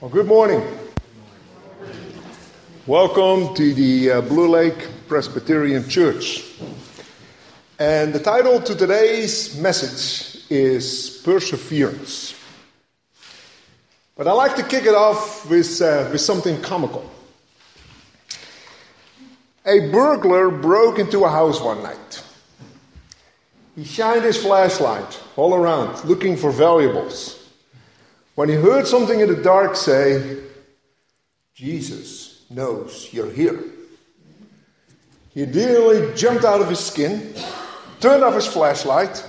Well, good morning. Welcome to the uh, Blue Lake Presbyterian Church. And the title to today's message is Perseverance. But I'd like to kick it off with, uh, with something comical. A burglar broke into a house one night. He shined his flashlight all around looking for valuables when he heard something in the dark say, Jesus knows you're here. He nearly jumped out of his skin, turned off his flashlight,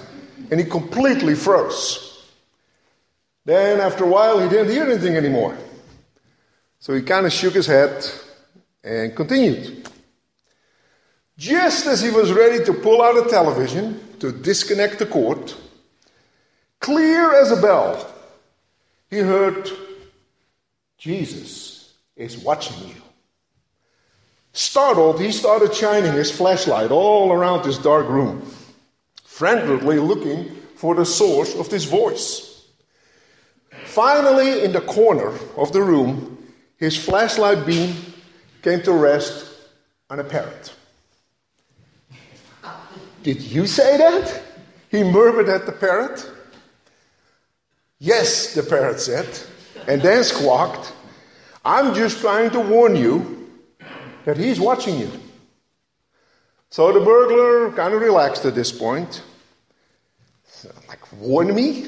and he completely froze. Then, after a while, he didn't hear anything anymore. So he kind of shook his head and continued. Just as he was ready to pull out a television to disconnect the cord, clear as a bell, he heard, Jesus is watching you. Startled, he started shining his flashlight all around this dark room, frantically looking for the source of this voice. Finally, in the corner of the room, his flashlight beam came to rest on a parrot. Did you say that? He murmured at the parrot. Yes, the parrot said, and then squawked, I'm just trying to warn you that he's watching you. So the burglar kind of relaxed at this point. So, like, warn me?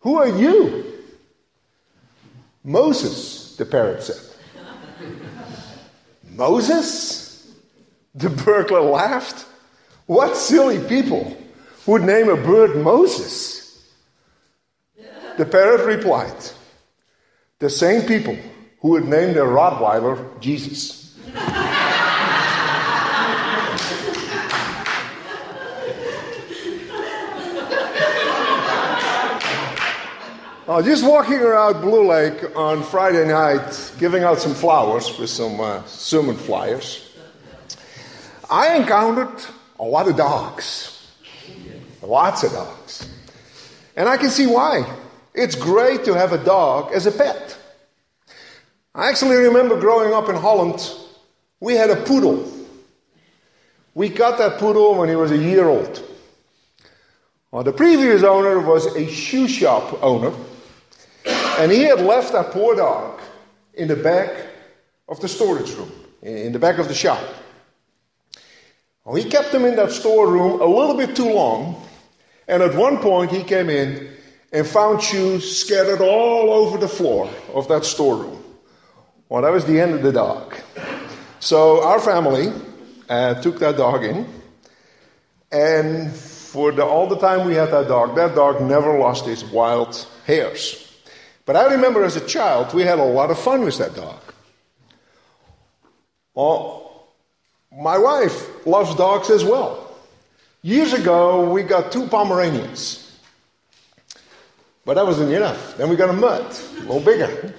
Who are you? Moses, the parrot said. Moses? The burglar laughed. What silly people would name a bird Moses? The parrot replied, The same people who would name their Rottweiler Jesus. Uh, just walking around Blue Lake on Friday night, giving out some flowers with some uh, sermon flyers, I encountered a lot of dogs. Lots of dogs. And I can see why. It's great to have a dog as a pet. I actually remember growing up in Holland, we had a poodle. We got that poodle when he was a year old. Well, the previous owner was a shoe shop owner, and he had left that poor dog in the back of the storage room, in the back of the shop. Well, he kept him in that storeroom a little bit too long, and at one point he came in and found shoes scattered all over the floor of that storeroom. Well, that was the end of the dog. So our family uh, took that dog in, and for the, all the time we had that dog, that dog never lost his wild hairs. But I remember as a child, we had a lot of fun with that dog. Well, my wife loves dogs as well. Years ago, we got two Pomeranians. But that wasn't enough. Then we got a mutt, a little bigger.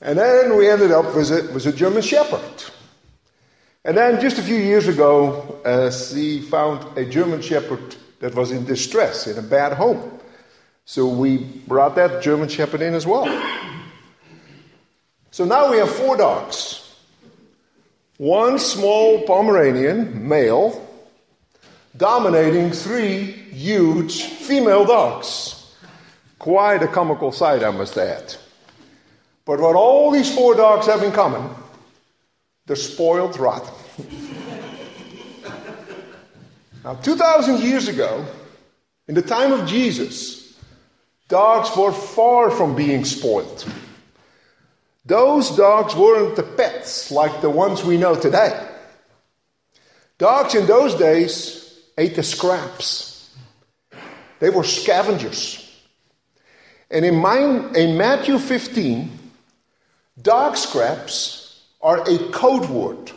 And then we ended up with a, with a German Shepherd. And then just a few years ago, uh, she found a German Shepherd that was in distress, in a bad home. So we brought that German Shepherd in as well. So now we have four dogs one small Pomeranian, male, dominating three huge female dogs. Quite a comical sight, I must add. But what all these four dogs have in common, they're spoiled rotten. now, 2,000 years ago, in the time of Jesus, dogs were far from being spoiled. Those dogs weren't the pets like the ones we know today. Dogs in those days ate the scraps, they were scavengers. And in, in Matthew 15, dog scraps are a code word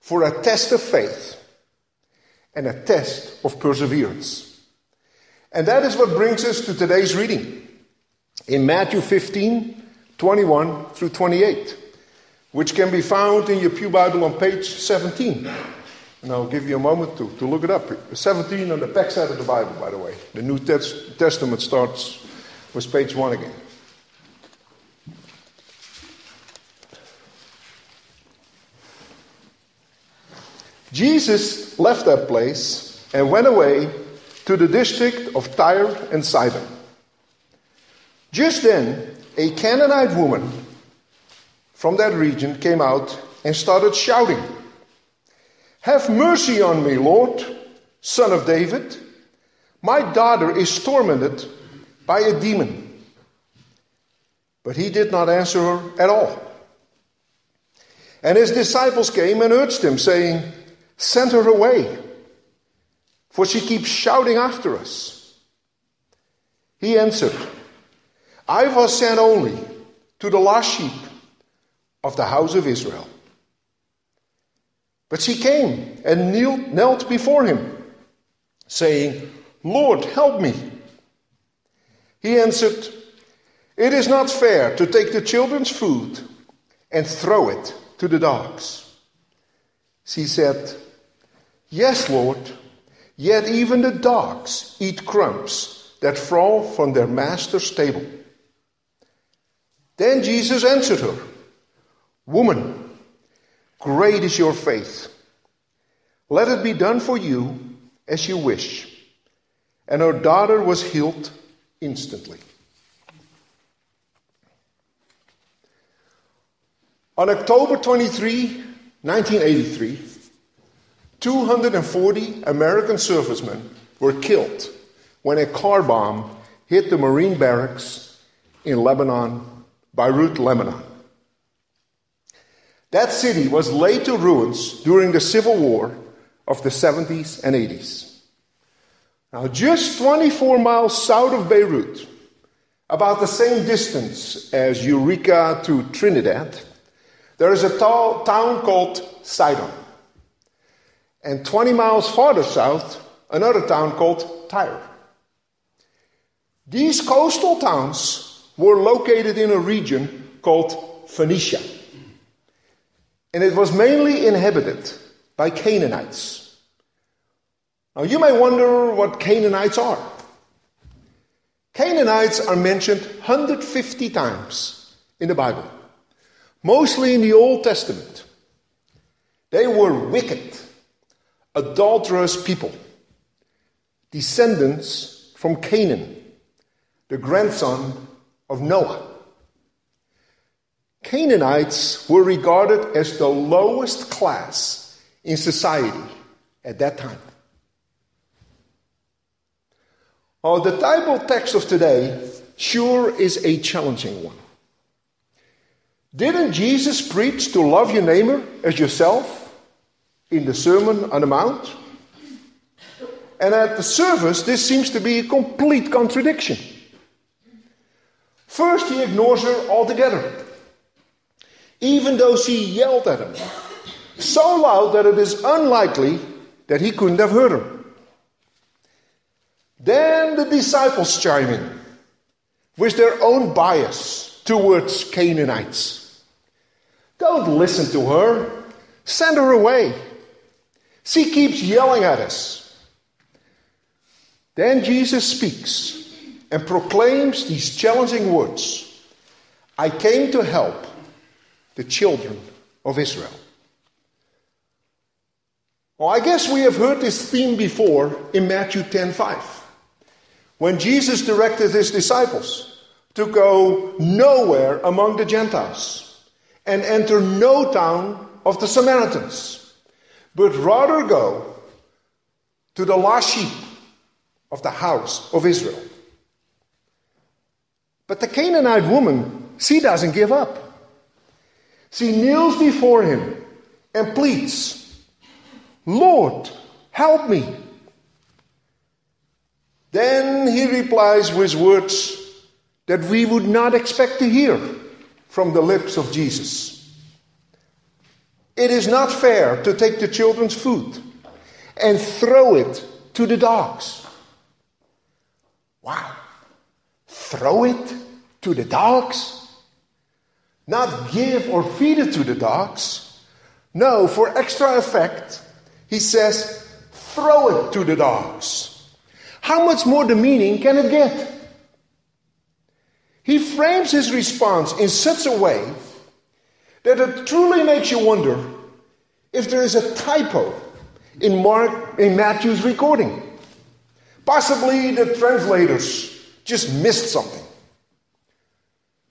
for a test of faith and a test of perseverance. And that is what brings us to today's reading in Matthew 15, 21 through 28, which can be found in your Pew Bible on page 17. And I'll give you a moment to, to look it up. 17 on the back side of the Bible, by the way. The New Testament starts was page one again. Jesus left that place and went away to the district of Tyre and Sidon. Just then, a Canaanite woman from that region came out and started shouting, Have mercy on me, Lord, son of David. My daughter is tormented by a demon. But he did not answer her at all. And his disciples came and urged him, saying, Send her away, for she keeps shouting after us. He answered, I was sent only to the lost sheep of the house of Israel. But she came and knelt before him, saying, Lord, help me. He answered, It is not fair to take the children's food and throw it to the dogs. She said, Yes, Lord, yet even the dogs eat crumbs that fall from their master's table. Then Jesus answered her, Woman, great is your faith. Let it be done for you as you wish. And her daughter was healed instantly. On October 23, 1983, 240 American servicemen were killed when a car bomb hit the Marine barracks in Lebanon, Beirut, Lebanon. That city was laid to ruins during the Civil War of the 70s and 80s. Now, just 24 miles south of Beirut, about the same distance as Eureka to Trinidad, there is a town called Sidon. And 20 miles farther south, another town called Tyre. These coastal towns were located in a region called Phoenicia. And it was mainly inhabited by Canaanites. Now you may wonder what Canaanites are. Canaanites are mentioned 150 times in the Bible, mostly in the Old Testament. They were wicked adulterous people, descendants from Canaan, the grandson of Noah. Canaanites were regarded as the lowest class in society at that time. Oh, the Bible text of today sure is a challenging one. Didn't Jesus preach to love your neighbor as yourself? in the Sermon on the Mount. And at the service, this seems to be a complete contradiction. First, he ignores her altogether, even though she yelled at him so loud that it is unlikely that he couldn't have heard her. Then the disciples chime in with their own bias towards Canaanites. Don't listen to her, send her away. She keeps yelling at us. Then Jesus speaks and proclaims these challenging words I came to help the children of Israel. Well, I guess we have heard this theme before in Matthew 10:5, when Jesus directed his disciples to go nowhere among the Gentiles and enter no town of the Samaritans but rather go to the lost sheep of the house of Israel. But the Canaanite woman, she doesn't give up. She kneels before him and pleads, Lord, help me. Then he replies with words that we would not expect to hear from the lips of Jesus. It is not fair to take the children's food and throw it to the dogs. Wow. Throw it to the dogs? Not give or feed it to the dogs. No, for extra effect, he says, throw it to the dogs. How much more demeaning can it get? He frames his response in such a way that it truly makes you wonder if there is a typo in, Mark, in Matthew's recording. Possibly the translators just missed something.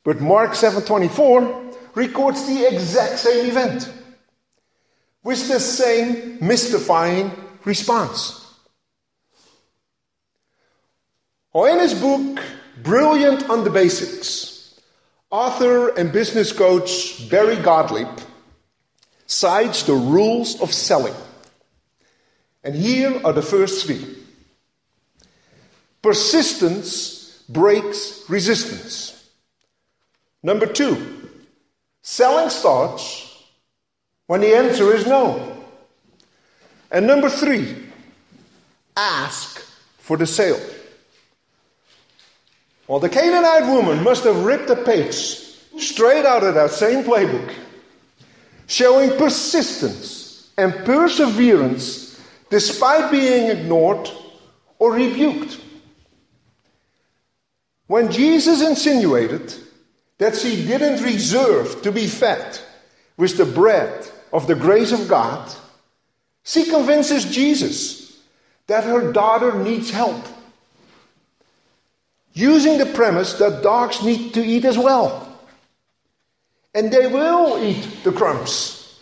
But Mark 7:24 records the exact same event with the same mystifying response. Well, in his book, Brilliant on the Basics, author and business coach Barry Gottlieb cites the rules of selling. And here are the first three persistence breaks resistance. Number two, selling starts when the answer is no. And number three, ask for the sale. Well, the Canaanite woman must have ripped a page straight out of that same playbook, showing persistence and perseverance despite being ignored or rebuked. When Jesus insinuated that she didn't reserve to be fed with the bread of the grace of God, she convinces Jesus that her daughter needs help, using the premise that dogs need to eat as well. And they will eat the crumbs.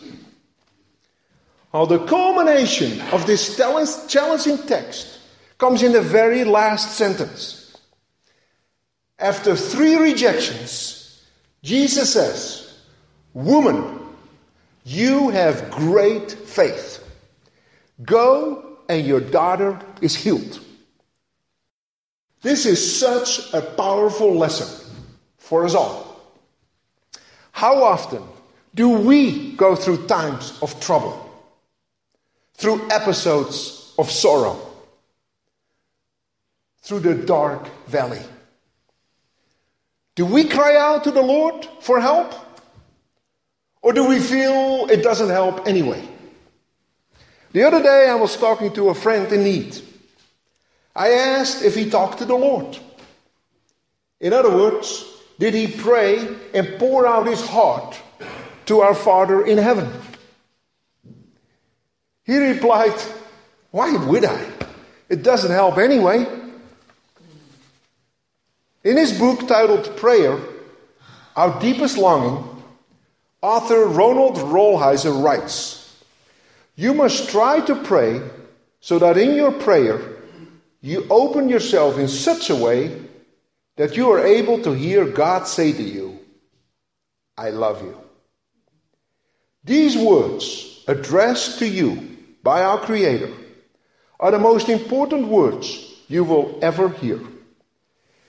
Now, the culmination of this challenging text comes in the very last sentence. After three rejections, Jesus says, Woman, you have great faith. Go, and your daughter is healed. This is such a powerful lesson for us all. How often do we go through times of trouble, through episodes of sorrow, through the dark valley? Do we cry out to the Lord for help? Or do we feel it doesn't help anyway? The other day I was talking to a friend in need. I asked if he talked to the Lord. In other words, did he pray and pour out his heart to our Father in heaven? He replied, Why would I? It doesn't help anyway. In his book titled Prayer, Our Deepest Longing, Author Ronald Rolheiser writes You must try to pray so that in your prayer you open yourself in such a way that you are able to hear God say to you, I love you. These words addressed to you by our Creator are the most important words you will ever hear.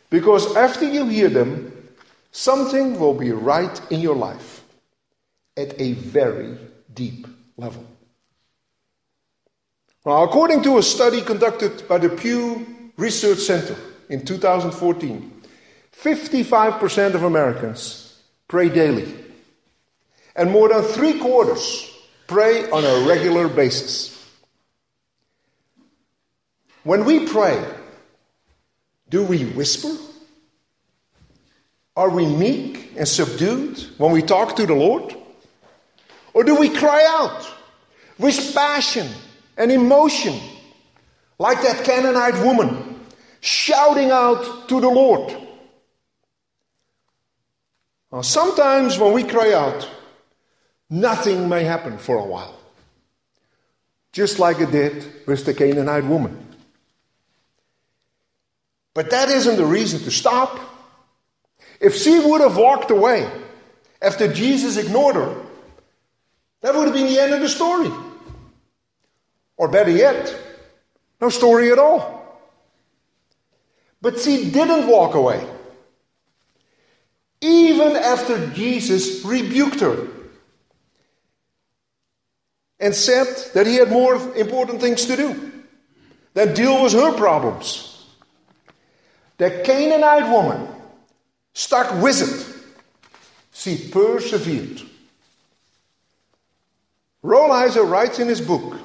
Because after you hear them, something will be right in your life at a very deep level. According to a study conducted by the Pew Research Center in 2014, 55% of Americans pray daily, and more than three quarters pray on a regular basis. When we pray, do we whisper? Are we meek and subdued when we talk to the Lord? Or do we cry out with passion and emotion, like that Canaanite woman shouting out to the Lord? Now, sometimes when we cry out, nothing may happen for a while, just like it did with the Canaanite woman. But that isn't the reason to stop. If she would have walked away after Jesus ignored her, that would have been the end of the story. Or better yet, no story at all. But she didn't walk away. Even after Jesus rebuked her and said that he had more important things to do than deal with her problems. The Canaanite woman stuck with it. She persevered. Rolheiser writes in his book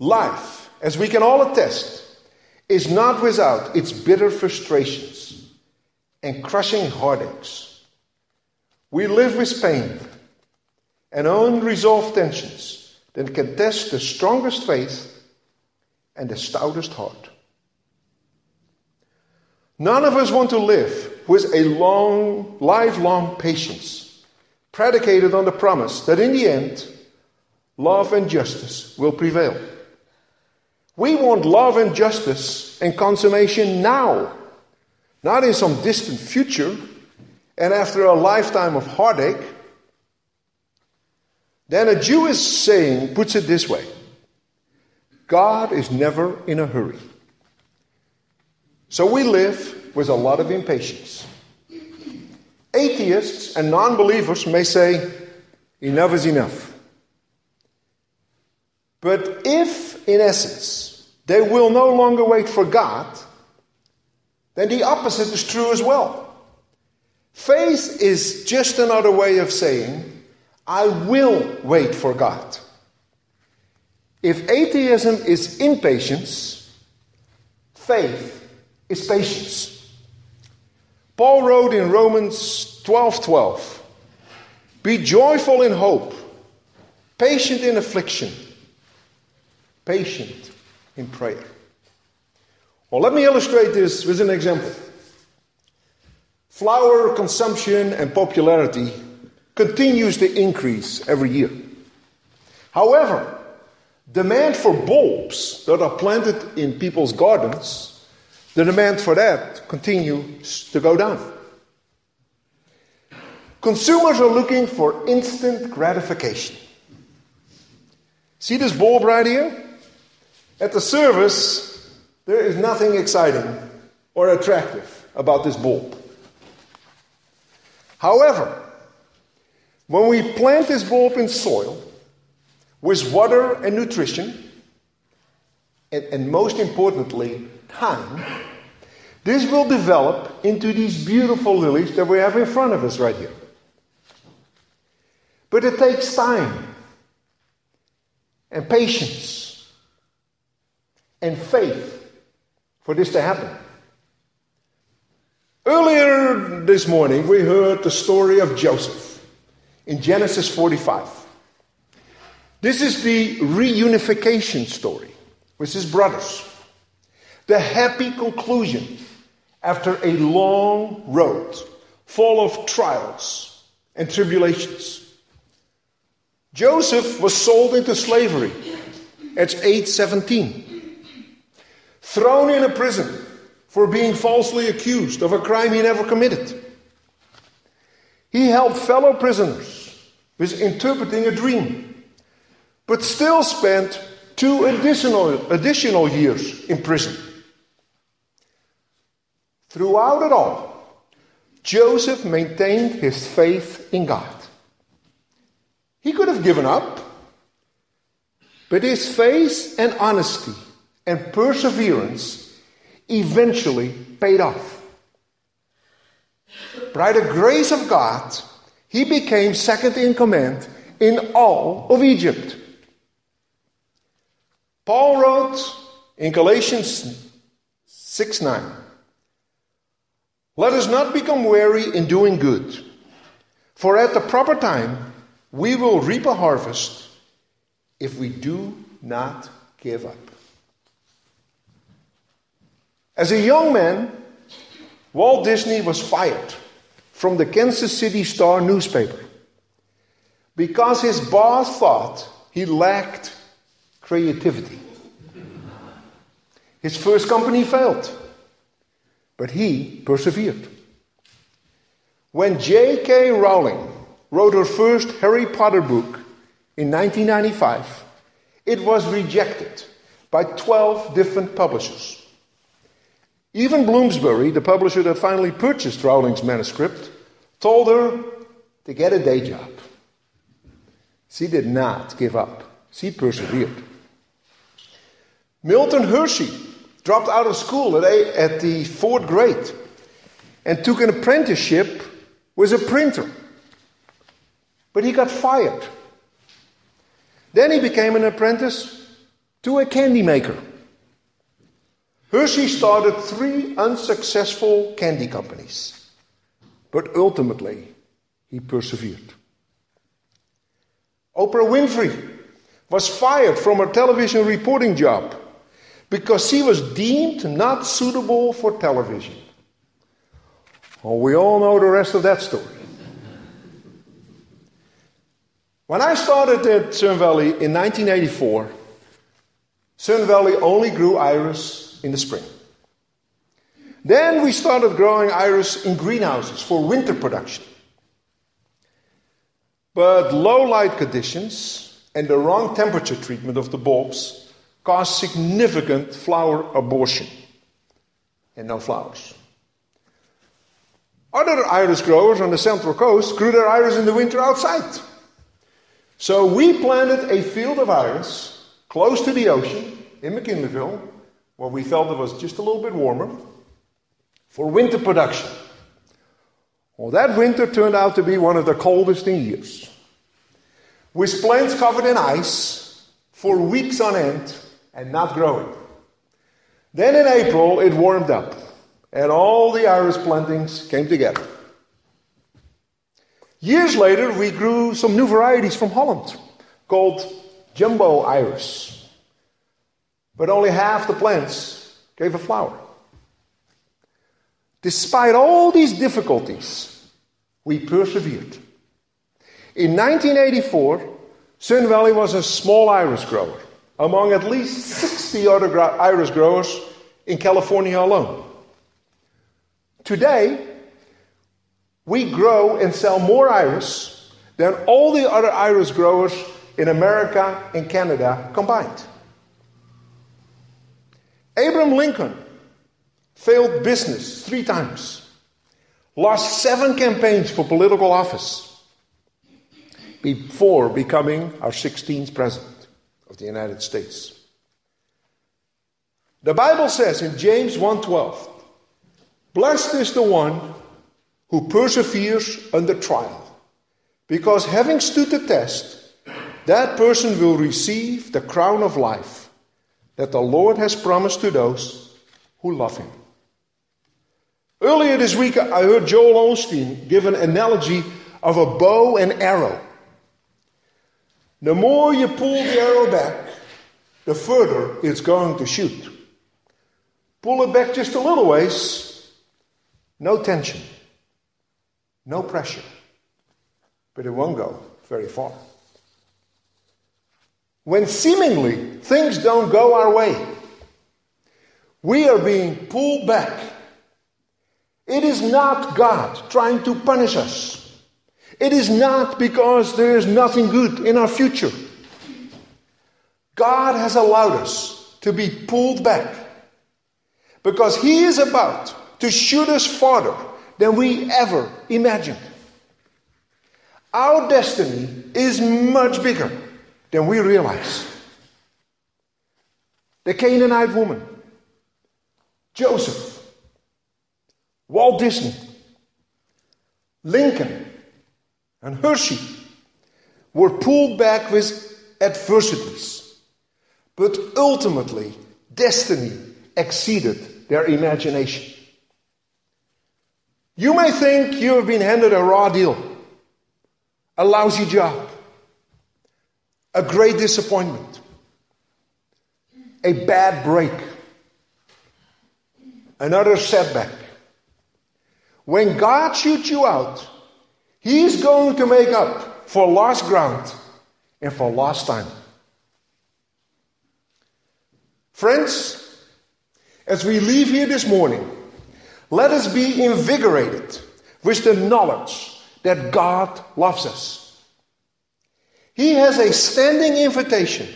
Life, as we can all attest, is not without its bitter frustrations and crushing heartaches. We live with pain and unresolved tensions that can test the strongest faith and the stoutest heart. None of us want to live with a long, lifelong patience predicated on the promise that in the end, love and justice will prevail. We want love and justice and consummation now, not in some distant future and after a lifetime of heartache. Then a Jewish saying puts it this way God is never in a hurry. So we live with a lot of impatience. Atheists and non believers may say, enough is enough. But if, in essence, they will no longer wait for God, then the opposite is true as well. Faith is just another way of saying, I will wait for God. If atheism is impatience, faith is patience. Paul wrote in Romans 12 12, Be joyful in hope, patient in affliction, patient in prayer. Well, let me illustrate this with an example. Flower consumption and popularity continues to increase every year. However, demand for bulbs that are planted in people's gardens the demand for that continues to go down. Consumers are looking for instant gratification. See this bulb right here? At the service, there is nothing exciting or attractive about this bulb. However, when we plant this bulb in soil with water and nutrition, and, and most importantly, time, this will develop into these beautiful lilies that we have in front of us right here. But it takes time and patience and faith for this to happen. Earlier this morning, we heard the story of Joseph in Genesis 45. This is the reunification story with his brothers the happy conclusion after a long road full of trials and tribulations. Joseph was sold into slavery at age 17, thrown in a prison for being falsely accused of a crime he never committed. He helped fellow prisoners with interpreting a dream, but still spent two additional, additional years in prison. Throughout it all, Joseph maintained his faith in God. He could have given up, but his faith and honesty and perseverance eventually paid off. By the grace of God, he became second in command in all of Egypt. Paul wrote in Galatians 6 9. Let us not become weary in doing good, for at the proper time we will reap a harvest if we do not give up. As a young man, Walt Disney was fired from the Kansas City Star newspaper because his boss thought he lacked creativity. His first company failed. But he persevered. When J.K. Rowling wrote her first Harry Potter book in 1995, it was rejected by 12 different publishers. Even Bloomsbury, the publisher that finally purchased Rowling's manuscript, told her to get a day job. She did not give up, she persevered. Milton Hershey dropped out of school at, a, at the fourth grade and took an apprenticeship with a printer. But he got fired. Then he became an apprentice to a candy maker. Hershey started three unsuccessful candy companies, but ultimately he persevered. Oprah Winfrey was fired from her television reporting job because she was deemed not suitable for television. Well, we all know the rest of that story. When I started at Sun Valley in 1984, Sun Valley only grew iris in the spring. Then we started growing iris in greenhouses for winter production. But low light conditions and the wrong temperature treatment of the bulbs caused significant flower abortion and no flowers. Other iris growers on the central coast grew their iris in the winter outside. So we planted a field of iris close to the ocean in McKinleyville, where we felt it was just a little bit warmer, for winter production. Well, that winter turned out to be one of the coldest in years. With plants covered in ice for weeks on end and not growing. Then in April, it warmed up and all the iris plantings came together. Years later, we grew some new varieties from Holland called jumbo iris. But only half the plants gave a flower. Despite all these difficulties, we persevered. In 1984, Sun Valley was a small iris grower among at least 60 other iris growers in California alone. Today, we grow and sell more iris than all the other iris growers in America and Canada combined. Abraham Lincoln failed business three times, lost seven campaigns for political office before becoming our 16th president of the United States. The Bible says in James 1:12, Blessed is the one who perseveres under trial, because having stood the test, that person will receive the crown of life that the Lord has promised to those who love him. Earlier this week, I heard Joel Osteen give an analogy of a bow and arrow. The more you pull the arrow back, the further it's going to shoot. Pull it back just a little ways, no tension, no pressure, but it won't go very far. When seemingly things don't go our way, we are being pulled back. It is not God trying to punish us. It is not because there is nothing good in our future. God has allowed us to be pulled back because He is about to shoot us farther than we ever imagined. Our destiny is much bigger than we realize. The Canaanite woman, Joseph, Walt Disney, Lincoln, and Hershey were pulled back with adversities, but ultimately, destiny exceeded their imagination. You may think you have been handed a raw deal, a lousy job, a great disappointment, a bad break, another setback. When God shoots you out, He's going to make up for lost ground and for lost time. Friends, as we leave here this morning, let us be invigorated with the knowledge that God loves us. He has a standing invitation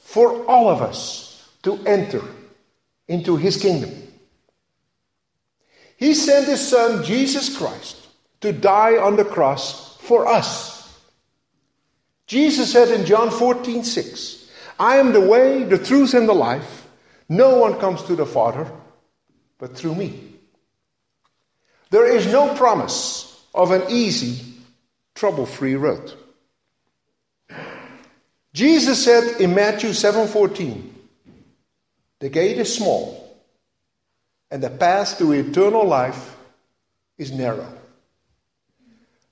for all of us to enter into His kingdom. He sent His Son, Jesus Christ, to die on the cross for us. Jesus said in John 14, 6, I am the way, the truth, and the life. No one comes to the Father but through me. There is no promise of an easy, trouble free road. Jesus said in Matthew 7:14, "The gate is small, and the path to eternal life is narrow."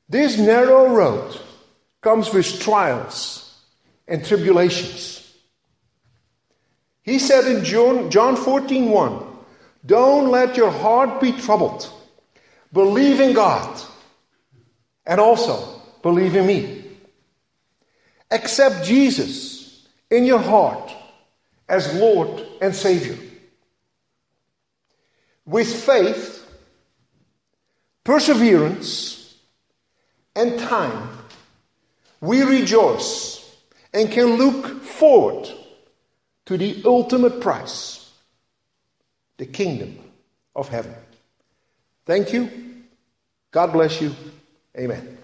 This narrow road comes with trials and tribulations. He said in John, John 14 1, Don't let your heart be troubled. Believe in God and also believe in me. Accept Jesus in your heart as Lord and Savior. With faith, perseverance, and time, we rejoice and can look forward to the ultimate prize the kingdom of heaven. Thank you. God bless you. Amen.